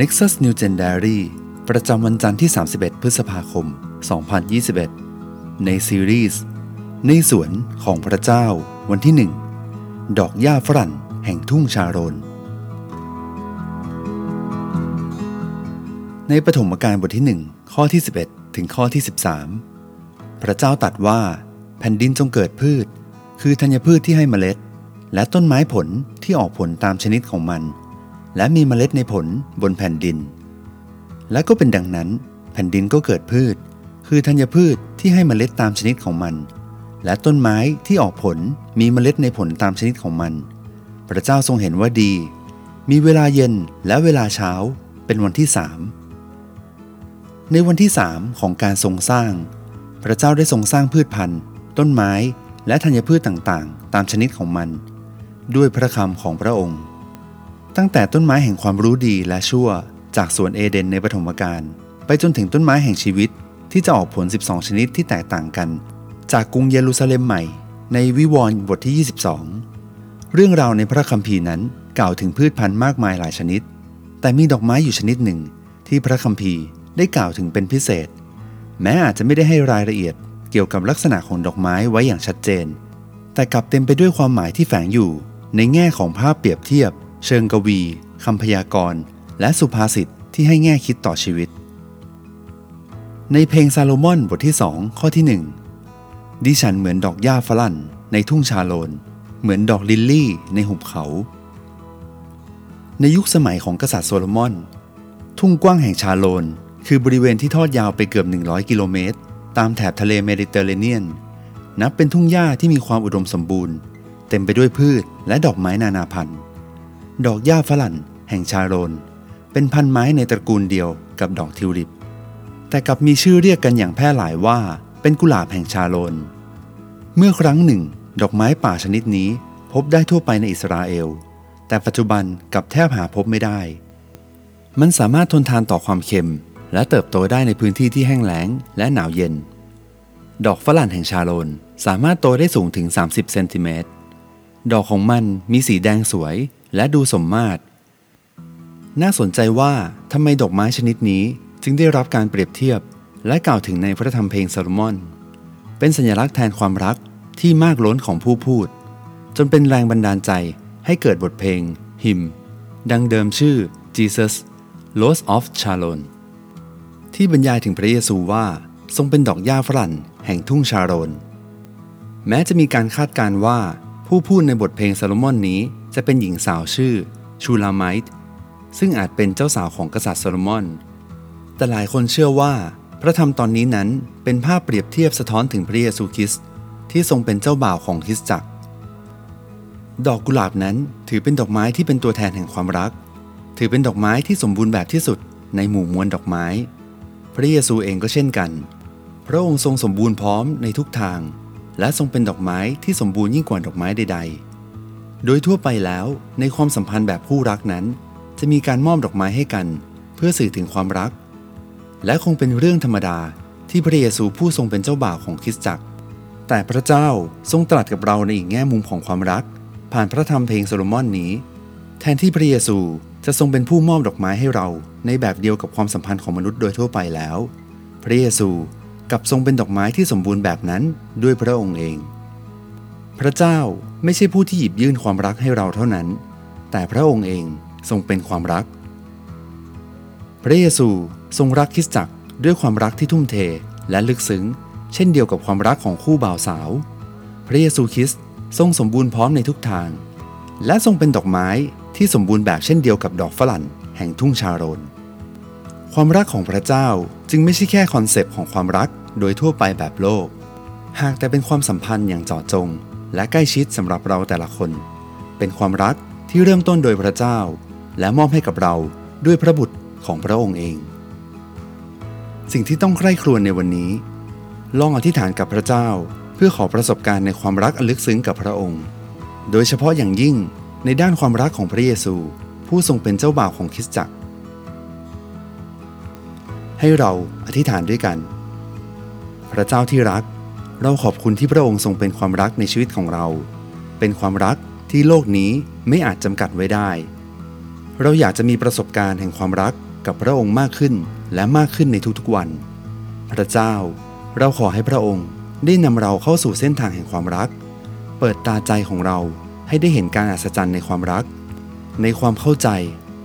Nexus New Gen Diary ประจำวันจันทร์ที่ 31 พฤษภาคม 2021 ในซีรีส์ ในสวนของพระเจ้าวันที่ 1 ดอกหญ้าฝรั่งแห่งทุ่งชาโรน ในปฐมกาลบทที่ 1 ข้อที่ 11 ถึงข้อที่ 13 พระเจ้าตรัสว่าแผ่นดินจงเกิดพืช คือธัญพืชที่ให้เมล็ด และต้นไม้ผลที่ออกผลตามชนิดของมัน และมีเมล็ดในผลบนแผ่นดิน และก็เป็นดังนั้น แผ่นดินก็เกิดพืช คือธัญพืชที่ให้เมล็ดตามชนิดของมัน และต้นไม้ที่ออกผลมีเมล็ดในผลตามชนิดของมัน พระเจ้าทรงเห็นว่าดี มีเวลาเย็นและเวลาเช้าเป็นวันที่สามในวันที่สามของการทรงสร้าง พระเจ้าได้ทรงสร้างพืชพันธุ์ ต้นไม้และธัญพืชต่างๆ ตามชนิดของมัน ด้วยพระคำของพระองค์ ตั้งแต่ต้นไม้แห่งความรู้ดีและชั่ว จากสวนเอเดนในปฐมกาลไปจนถึงต้นไม้แห่งชีวิตที่จะออกผล 12 ชนิดที่แตกต่างกัน จากกรุงเยรูซาเล็มใหม่ ในวิวรณ์บทที่ 22 เรื่องราวในพระคัมภีร์นั้นกล่าวถึงพืชพันธุ์มากมายหลายชนิด แต่มีดอกไม้อยู่ชนิดหนึ่ง ที่พระคัมภีร์ได้กล่าวถึงเป็นพิเศษ แม้อาจจะไม่ได้ให้รายละเอียดเกี่ยวกับลักษณะของดอกไม้ไว้อย่างชัดเจน แต่กลับเต็มไปด้วยความหมายที่แฝงอยู่ ในแง่ของภาพเปรียบเทียบ เชิงกวีคำพยากรณ์ และสุภาษิตที่ให้แง่คิดต่อชีวิต ในเพลงซาโลมอนบทที่สองข้อที่หนึ่งดิฉันเหมือนดอกหญ้าฝรั่นในทุ่งชาโลน เหมือนดอกลิลลี่ในหุบเขา ในยุคสมัยของกษัตริย์โซโลมอน ทุ่งกว้างแห่งชาโลน คือบริเวณที่ทอดยาวไปเกือบ 100 กิโลเมตร ตามแถบทะเลเมดิเตอร์เรเนียน นับเป็นทุ่งหญ้าที่มีความอุดมสมบูรณ์ เต็มไปด้วยพืชและดอกไม้นานาพันธุ์ ดอกหญ้าฝรั่นแห่งชาโลนเป็นพันธุ์ไม้ในตระกูลเดียวกับดอกทิวลิป แต่กลับมีชื่อเรียกกันอย่างแพร่หลายว่าเป็นกุหลาบแห่งชาโลนเมื่อครั้งหนึ่ง ดอกไม้ป่าชนิดนี้พบได้ทั่วไปในอิสราเอล แต่ปัจจุบันกลับแทบหาพบไม่ได้ มันสามารถทนทานต่อความเค็ม และเติบโตได้ในพื้นที่ที่แห้งแล้งและหนาวเย็น ดอกฝรั่งแห่งชาโลนสามารถโตได้สูงถึง 30 เซนติเมตร ดอกของมันมีสีแดงสวย และดูสมมาตร น่าสนใจว่าทำไมดอกไม้ชนิดนี้จึงได้รับการเปรียบเทียบ และกล่าวถึงในพระธรรมเพลงซาโลมอน เป็นสัญลักษณ์แทนความรักที่มากล้นของผู้พูด จนเป็นแรงบันดาลใจให้เกิดบทเพลงฮิม ดังเดิมชื่อ Jesus Rose of Sharon ที่บรรยายถึงพระเยซูว่าทรงเป็นดอกหญ้าฝรั่งแห่งทุ่งชาโรน แม้จะมีการคาดการณ์ว่า ผู้พูดในบทเพลงซาโลมอนนี้จะเป็นหญิงสาวชื่อชูลาไมต์ซึ่งอาจเป็นเจ้าสาวของกษัตริย์โซโลมอน แต่หลายคนเชื่อว่า พระธรรมตอนนี้นั้นเป็นภาพเปรียบเทียบสะท้อนถึงพระเยซูคริสต์ที่ทรงเป็นเจ้าบ่าวของคริสตจักร ดอกกุหลาบนั้นถือเป็นดอกไม้ที่เป็นตัวแทนแห่งความรัก ถือเป็นดอกไม้ที่สมบูรณ์แบบที่สุดในหมู่มวลดอกไม้ พระเยซูเองก็เช่นกัน พระองค์ทรงสมบูรณ์พร้อมในทุกทาง และทรงเป็นดอกไม้ที่สมบูรณ์ยิ่งกว่าดอกไม้ใด ๆ โดยทั่วไปแล้วในความสัมพันธ์แบบคู่รักนั้น จะมีการมอบดอกไม้ให้กัน เพื่อสื่อถึงความรัก และคงเป็นเรื่องธรรมดาที่พระเยซูผู้ทรงเป็นเจ้าบ่าวของคริสตจักร แต่พระเจ้าทรงตรัสกับเราในอีกแง่มุมของความรัก ผ่านพระธรรมเพลงโซโลมอนนี้ แทนที่พระเยซูจะทรงเป็นผู้มอบดอกไม้ให้เราในแบบเดียวกับความสัมพันธ์ของมนุษย์โดยทั่วไปแล้ว พระเยซู กับทรงเป็นดอกไม้ที่สมบูรณ์แบบนั้นด้วยพระองค์เอง พระเจ้าไม่ใช่ผู้ที่หยิบยื่นความรักให้เราเท่านั้น แต่พระองค์เองทรงเป็นความรัก พระเยซูทรงรักคริสจักรด้วยความรักที่ทุ่มเทและลึกซึ้ง เช่นเดียวกับความรักของคู่บ่าวสาว พระเยซูคริสต์ทรงสมบูรณ์พร้อมในทุกทาง และทรงเป็นดอกไม้ที่สมบูรณ์แบบเช่นเดียวกับดอกฝรั่งแห่งทุ่งชาโรนความรักของพระเจ้าจึงไม่ใช่แค่ concept ของความรัก โดยทั่วไปแบบโลก หากแต่เป็นความสัมพันธ์อย่างเจาะจง และใกล้ชิดสำหรับเราแต่ละคน เป็นความรักที่เริ่มต้นโดยพระเจ้า และมอบให้กับเราด้วยพระบุตรของพระองค์เอง สิ่งที่ต้องใคร่ครวญในวันนี้ ลองอธิษฐานกับพระเจ้าเพื่อขอประสบการณ์ในความรักอันลึกซึ้งกับพระองค์ โดยเฉพาะอย่างยิ่งในด้านความรักของพระเยซู ผู้ทรงเป็นเจ้าบ่าวของคริสตจักร ให้เราอธิษฐานด้วยกัน พระเจ้าที่รัก เราขอบคุณที่พระองค์ทรงเป็นความรักในชีวิตของเรา เป็นความรักที่โลกนี้ไม่อาจจำกัดไว้ได้ เราอยากจะมีประสบการณ์แห่งความรักกับพระองค์มากขึ้นและมากขึ้นในทุกๆวัน พระเจ้า เราขอให้พระองค์ได้นำเราเข้าสู่เส้นทางแห่งความรัก เปิดตาใจของเราให้ได้เห็นการอัศจรรย์ในความรัก ในความเข้าใจ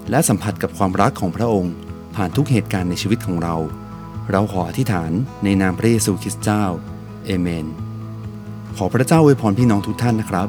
และสัมผัสกับความรักของพระองค์ ผ่านทุกเหตุการณ์ในชีวิตของเรา เราขออธิษฐานในนามพระเยซูคริสต์เจ้า เอเมน ขอพระเจ้าอวยพรพี่น้องทุกท่านนะครับ